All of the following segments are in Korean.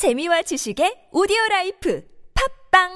재미와 지식의 오디오 라이프 팟빵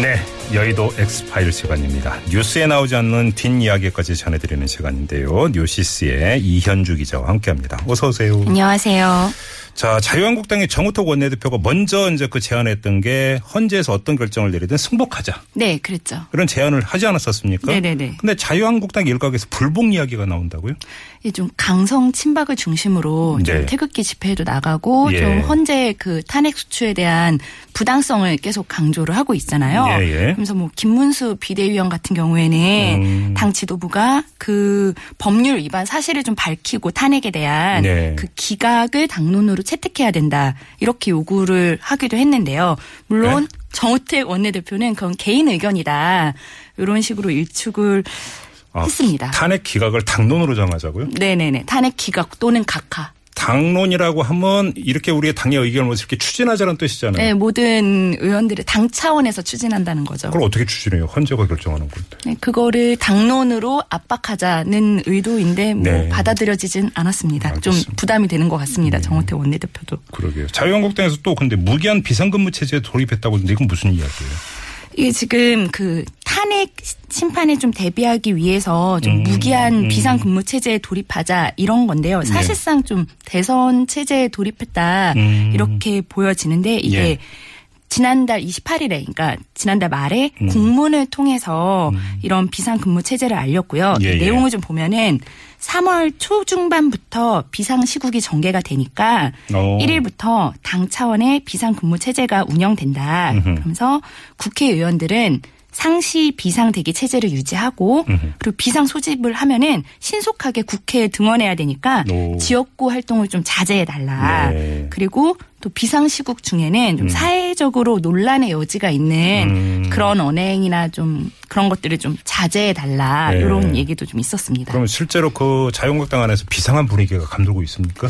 네, 여의도 X파일 시간입니다. 뉴스에 나오지 않는 뒷이야기까지 전해드리는 시간인데요. 뉴시스의 이현주 기자와 함께합니다. 어서 오세요. 안녕하세요. 자, 자유한국당의 정우택 원내대표가 먼저 이제 그 제안했던 게 헌재에서 어떤 결정을 내리든 승복하자. 네, 그랬죠. 그런 제안을 하지 않았었습니까? 네네네. 근데 자유한국당 일각에서 불복 이야기가 나온다고요? 이게 좀 강성 친박을 중심으로 좀 네. 태극기 집회에도 나가고 예. 좀 헌재 그 탄핵 수추에 대한 부당성을 계속 강조를 하고 있잖아요. 예, 예. 그래서 뭐 김문수 비대위원 같은 경우에는 음. 당 지도부가 그 법률 위반 사실을 좀 밝히고 탄핵에 대한 네. 그 기각을 당론으로 채택해야 된다 이렇게 요구를 하기도 했는데요. 물론 네? 정우택 원내대표는 그건 개인 의견이다 이런 식으로 일축을 아, 했습니다. 탄핵 기각을 당론으로 정하자고요? 네네네. 탄핵 기각 또는 각하. 당론이라고 하면 이렇게 우리의 당의 의견을 이렇게 추진하자는 뜻이잖아요. 네, 모든 의원들의 당 차원에서 추진한다는 거죠. 그걸 어떻게 추진해요? 헌재가 결정하는 건데. 네, 그거를 당론으로 압박하자는 의도인데 뭐 네. 받아들여지진 않았습니다. 좀 알겠습니다. 네. 부담이 되는 것 같습니다. 정호태 원내대표도. 그러게요. 자유한국당에서 또 근데 무기한 비상근무 체제에 돌입했다고 하는데 이건 무슨 이야기예요? 이게 지금 그 탄핵 심판에 좀 대비하기 위해서 좀 음, 무기한 음. 네. 비상 근무 체제에 돌입하자 이런 건데요. 사실상 좀 대선 체제에 돌입했다 음. 이렇게 보여지는데 이게 예. 지난달 28일에 그러니까 지난달 말에 공문을 통해서 이런 비상 근무 체제를 알렸고요. 음. 예, 예. 내용을 좀 보면은 3월 초중반부터 비상 시국이 전개가 되니까 어. 1일부터 당 차원의 비상 근무 체제가 운영된다. 음흠. 그러면서 국회의원들은 상시 비상 대기 체제를 유지하고. 그리고 비상 소집을 하면은 신속하게 국회에 등원해야 되니까 오. 지역구 활동을 좀 자제해 달라. 네. 그리고 또 비상 시국 중에는 좀 음. 사회적으로 논란의 여지가 있는 음. 그런 언행이나 좀 그런 것들을 좀 자제해 달라. 네. 이런 얘기도 좀 있었습니다. 그러면 실제로 그 자유한국당 안에서 비상한 분위기가 감돌고 있습니까?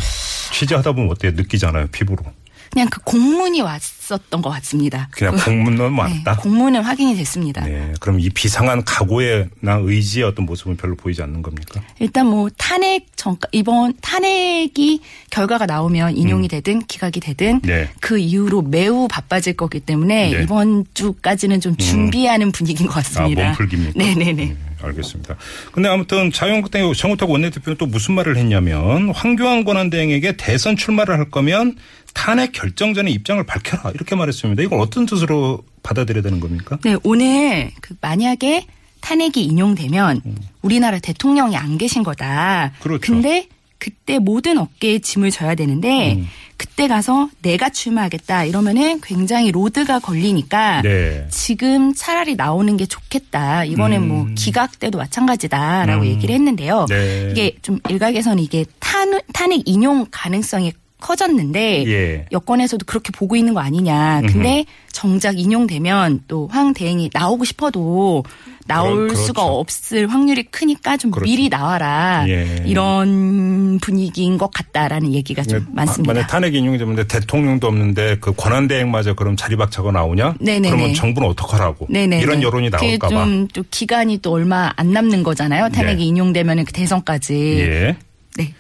취재하다 보면 어때요? 느끼잖아요, 피부로. 그냥 그 공문이 왔었던 것 같습니다. 그냥 그- 공문만 네, 왔다? 공문은 확인이 됐습니다. 네. 그럼 이 비상한 각오에나 의지의 어떤 모습은 별로 보이지 않는 겁니까? 일단 뭐 탄핵 전 이번 탄핵이 결과가 나오면 인용이 되든 기각이 되든 음. 네. 그 이후로 매우 바빠질 거기 때문에 네. 음. 이번 주까지는 좀 준비하는 분위기인 것 같습니다. 아, 몸풀기입니까? 네네네. 네, 알겠습니다. 근데 아무튼 자유한국당의 정우택 원내대표는 또 무슨 말을 했냐면 황교안 권한대행에게 대선 출마를 할 거면 탄핵 결정 전에 입장을 밝혀라 이렇게 말했습니다. 이걸 어떤 뜻으로 받아들여야 되는 겁니까? 네, 오늘 그 만약에 탄핵이 인용되면 우리나라 대통령이 안 계신 거다. 음. 그렇죠. 근데 그때 모든 어깨에 짐을 져야 되는데 음. 그때 가서 내가 출마하겠다 이러면은 굉장히 로드가 걸리니까 네. 지금 차라리 나오는 게 좋겠다. 이거는 음. 뭐 기각 때도 마찬가지다라고 음. 얘기를 했는데요. 네. 이게 좀 일각에서는 이게 탄, 탄핵 인용 가능성이 커졌는데 예. 여권에서도 그렇게 보고 있는 거 아니냐. 근데 정작 인용되면 또 황 대행이 나오고 싶어도 나올 그렇죠. 수가 없을 확률이 크니까 좀 그렇죠. 미리 나와라. 예. 이런 분위기인 것 같다라는 얘기가 좀 많습니다. 만약 탄핵 인용이 되는데 대통령도 없는데 그 권한 대행마저 그럼 자리박차고 나오냐? 네네네. 그러면 정부는 어떡하라고? 네네. 이런 여론이 나올까봐. 좀또 기간이 또 얼마 안 남는 거잖아요. 탄핵이 네. 인용되면 그 대선까지. 예. 네.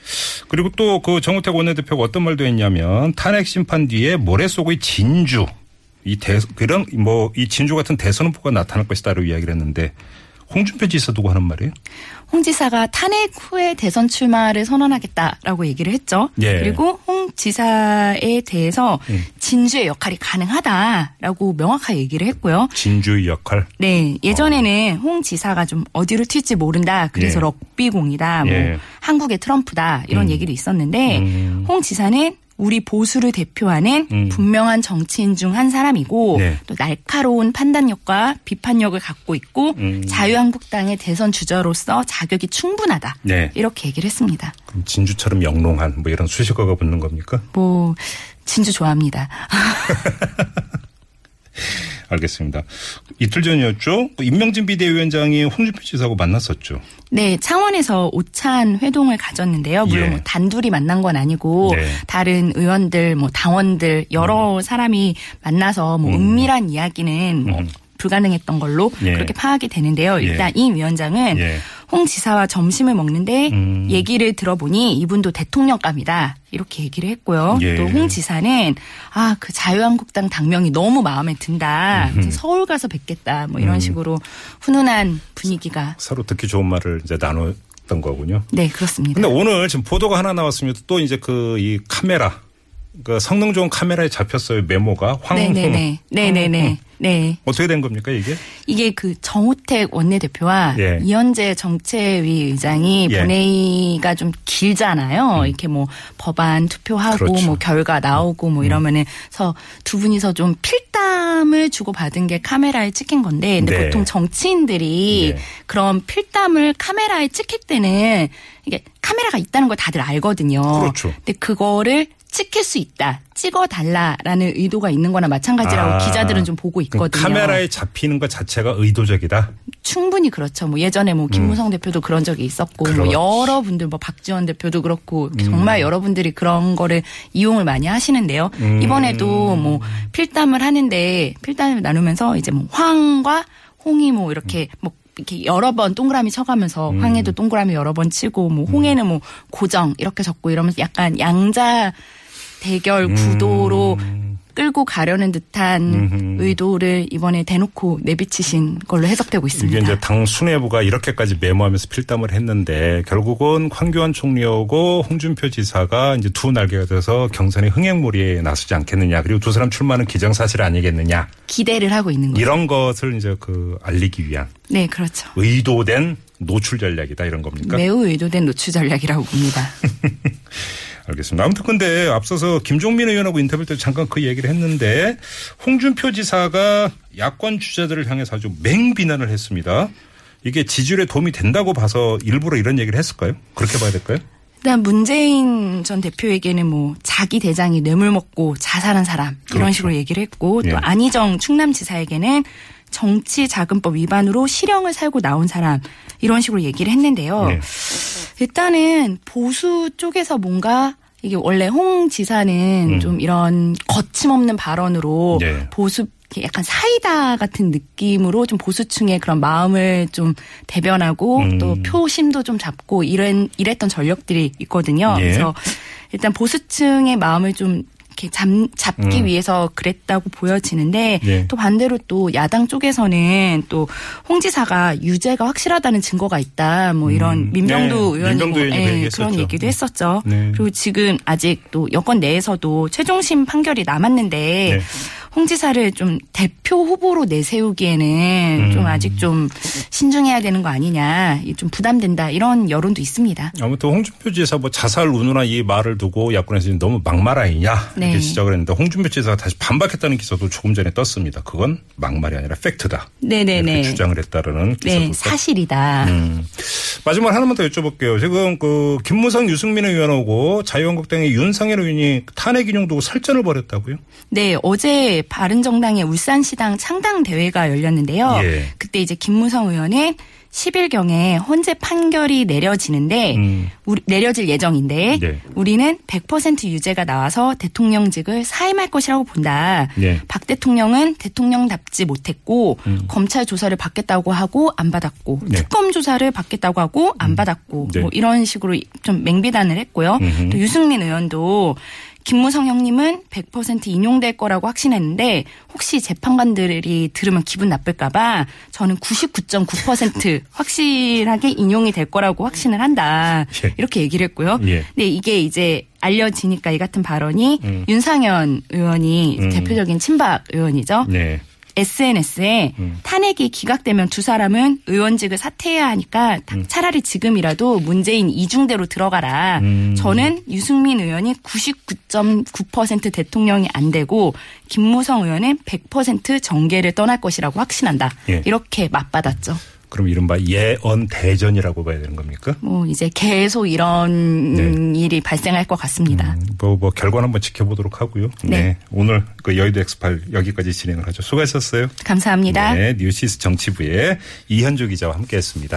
그리고 또 그 정우택 원내대표가 어떤 말도 했냐면 탄핵 심판 뒤에 모래 속의 진주 이 대, 그런 뭐 이 진주 같은 대선 후보가 나타날 것이다라고 이야기를 했는데 홍준표 지사 두고 하는 말이에요. 홍 지사가 탄핵 후에 대선 출마를 선언하겠다라고 얘기를 했죠. 예. 그리고 홍 지사에 대해서 음. 진주의 역할이 가능하다라고 명확하게 얘기를 했고요. 진주의 역할. 네, 예전에는 홍 지사가 좀 어디로 튈지 모른다. 그래서 예. 럭비공이다. 뭐 예. 한국의 트럼프다. 이런 음. 얘기도 있었는데 음. 홍 지사는 우리 보수를 대표하는 음. 분명한 정치인 중 한 사람이고 네. 또 날카로운 판단력과 비판력을 갖고 있고 음. 자유한국당의 대선 주자로서 자격이 충분하다. 네. 이렇게 얘기를 했습니다. 그럼 진주처럼 영롱한 뭐 이런 수식어가 붙는 겁니까? 뭐 진주 좋아합니다. 알겠습니다. 이틀 전이었죠. 그 임명진 비대위원장이 홍준표 지사하고 만났었죠. 네, 창원에서 오찬 회동을 가졌는데요. 물론 예. 뭐 단둘이 만난 건 아니고 네. 다른 의원들, 뭐 당원들 여러 사람이 만나서 뭐 음. 은밀한 이야기는 뭐 음. 불가능했던 걸로 예. 그렇게 파악이 되는데요. 예. 일단 이 위원장은 예. 홍 지사와 점심을 먹는데 음. 얘기를 들어보니 이분도 대통령감이다. 이렇게 얘기를 했고요. 예. 또홍 지사는 아, 그 자유한국당 당명이 너무 마음에 든다. 음. 서울 가서 뵙겠다. 뭐 이런 식으로 훈훈한 분위기가 서로 듣기 좋은 말을 이제 나눴던 거군요. 네, 그렇습니다. 근데 오늘 지금 보도가 하나 나왔습니다. 또 이제 그 이 카메라 그 성능 좋은 카메라에 잡혔어요 메모가 황홍 네네네. 네네네. 네. 어떻게 된 겁니까 이게? 이게 그 정우택 원내대표와 예. 이현재 정책위 의장이 예. 본회의가 좀 길잖아요. 이렇게 뭐 법안 투표하고 음. 그렇죠. 뭐 결과 나오고 뭐 이러면은 그래서 두 분이서 좀 필담을 주고 받은 게 카메라에 찍힌 건데 근데 네. 보통 정치인들이 네. 그런 필담을 카메라에 찍힐 때는 이게 카메라가 있다는 걸 다들 알거든요. 그렇죠. 근데 그거를 찍힐 수 있다. 찍어달라라는 의도가 있는 거나 마찬가지라고 아, 기자들은 좀 보고 있거든요. 카메라에 잡히는 것 자체가 의도적이다. 충분히 그렇죠. 뭐 예전에 뭐 김무성 대표도 그런 적이 있었고 뭐 음. 그렇지. 음. 여러분들 뭐 박지원 대표도 그렇고 정말 여러분들이 그런 거를 이용을 많이 하시는데요. 음. 이번에도 뭐 필담을 하는데 필담을 나누면서 이제 뭐 황과 홍이 뭐 이렇게 뭐 이렇게 여러 번 동그라미 쳐가면서 음. 황에도 동그라미 여러 번 치고 뭐 홍에는 뭐 고정 이렇게 적고 이러면서 약간 양자 대결 구도로 끌고 가려는 듯한 음. 의도를 이번에 대놓고 내비치신 걸로 해석되고 있습니다. 이게 이제 당 수뇌부가 이렇게까지 메모하면서 필담을 했는데 결국은 황교안 총리하고 홍준표 지사가 이제 두 날개가 돼서 경선의 흥행몰이에 나서지 않겠느냐 그리고 두 사람 출마는 기정사실 아니겠느냐 기대를 하고 있는 거죠. 이런 것을 이제 그 알리기 위한 네, 그렇죠. 의도된 노출 전략이다 이런 겁니까? 매우 의도된 노출 전략이라고 봅니다. 알겠습니다. 아무튼 근데 앞서서 김종민 의원하고 인터뷰 때 잠깐 그 얘기를 했는데 홍준표 지사가 야권 주자들을 향해서 아주 맹비난을 했습니다. 이게 지지율에 도움이 된다고 봐서 일부러 이런 얘기를 했을까요? 그렇게 봐야 될까요? 일단 문재인 전 대표에게는 뭐 자기 대장이 뇌물 먹고 자살한 사람 이런 그렇죠. 식으로 얘기를 했고 또 예. 안희정 충남지사에게는 정치 자금법 위반으로 실형을 살고 나온 사람 이런 식으로 얘기를 했는데요. 네. 일단은 보수 쪽에서 뭔가 이게 원래 홍 지사는 음. 좀 이런 거침없는 발언으로 네. 보수 약간 사이다 같은 느낌으로 좀 보수층의 그런 마음을 좀 대변하고 음. 또 표심도 좀 잡고 이런 이랬던 전력들이 있거든요. 예. 그래서 일단 보수층의 마음을 좀 이렇게 잡, 잡기 음. 위해서 그랬다고 보여지는데 예. 또 반대로 또 야당 쪽에서는 또 홍 지사가 유죄가 확실하다는 증거가 있다. 뭐 이런 음. 민병도 네, 의원이 민병도 뭐, 그 예. 그런 얘기도 했었죠. 네. 그리고 지금 아직 또 여권 내에서도 최종심 판결이 남았는데 네. 홍 지사를 좀 대표 후보로 내세우기에는 음. 좀 아직 좀 신중해야 되는 거 아니냐, 이좀 부담된다 이런 여론도 있습니다. 아무튼 홍준표 지사 뭐 자살 운운한 이 말을 두고 야권에서 너무 막말 아니냐 이렇게 네. 시작을 했는데 홍준표 지사가 다시 반박했다는 기사도 조금 전에 떴습니다. 그건 막말이 아니라 팩트다. 네네네. 이렇게 주장을 했다라는 기사도 네, 떴- 사실이다. 음. 마지막 하나만 더 여쭤볼게요. 지금 그 김무성 유승민 의원하고 자유한국당의 윤상현 의원이 탄핵 인용 두고 설전을 벌였다고요? 네, 어제 바른정당의 울산시당 창당 대회가 열렸는데요. 예. 그때 이제 김무성 의원은 10일경에 헌재 판결이 내려지는데 음. 우리- 내려질 예정인데 네. 우리는 100% 유죄가 나와서 대통령직을 사임할 것이라고 본다. 네. 박 대통령은 대통령답지 못했고 음. 검찰 조사를 받겠다고 하고 안 받았고 네. 특검 조사를 받겠다고 하고 안 받았고 네. 뭐 이런 식으로 좀 맹비단을 했고요. 음흠. 또 유승민 의원도 김무성 형님은 100% 인용될 거라고 확신했는데 혹시 재판관들이 들으면 기분 나쁠까봐 저는 99.9% 확실하게 인용이 될 거라고 확신을 한다. 예. 이렇게 얘기를 했고요. 예. 근데 이게 이제 알려지니까 이 같은 발언이 음. 윤상현 의원이 음. 대표적인 친박 의원이죠. 네. SNS에 음. 탄핵이 기각되면 두 사람은 의원직을 사퇴해야 하니까 타- 차라리 지금이라도 문재인 이중대로 들어가라. 음. 저는 유승민 의원이 99.9% 대통령이 안 되고 김무성 의원은 100% 정계를 떠날 것이라고 확신한다. 예. 이렇게 맞받았죠. 그럼 이른바 예언 대전이라고 봐야 되는 겁니까? 뭐 이제 계속 이런 네. 일이 발생할 것 같습니다. 음, 뭐, 뭐 결과는 한번 지켜보도록 하고요. 네. 오늘 그 여의도 엑스팔 여기까지 진행을 하죠. 수고하셨어요. 감사합니다. 네. 뉴시스 정치부의 이현주 기자와 함께했습니다.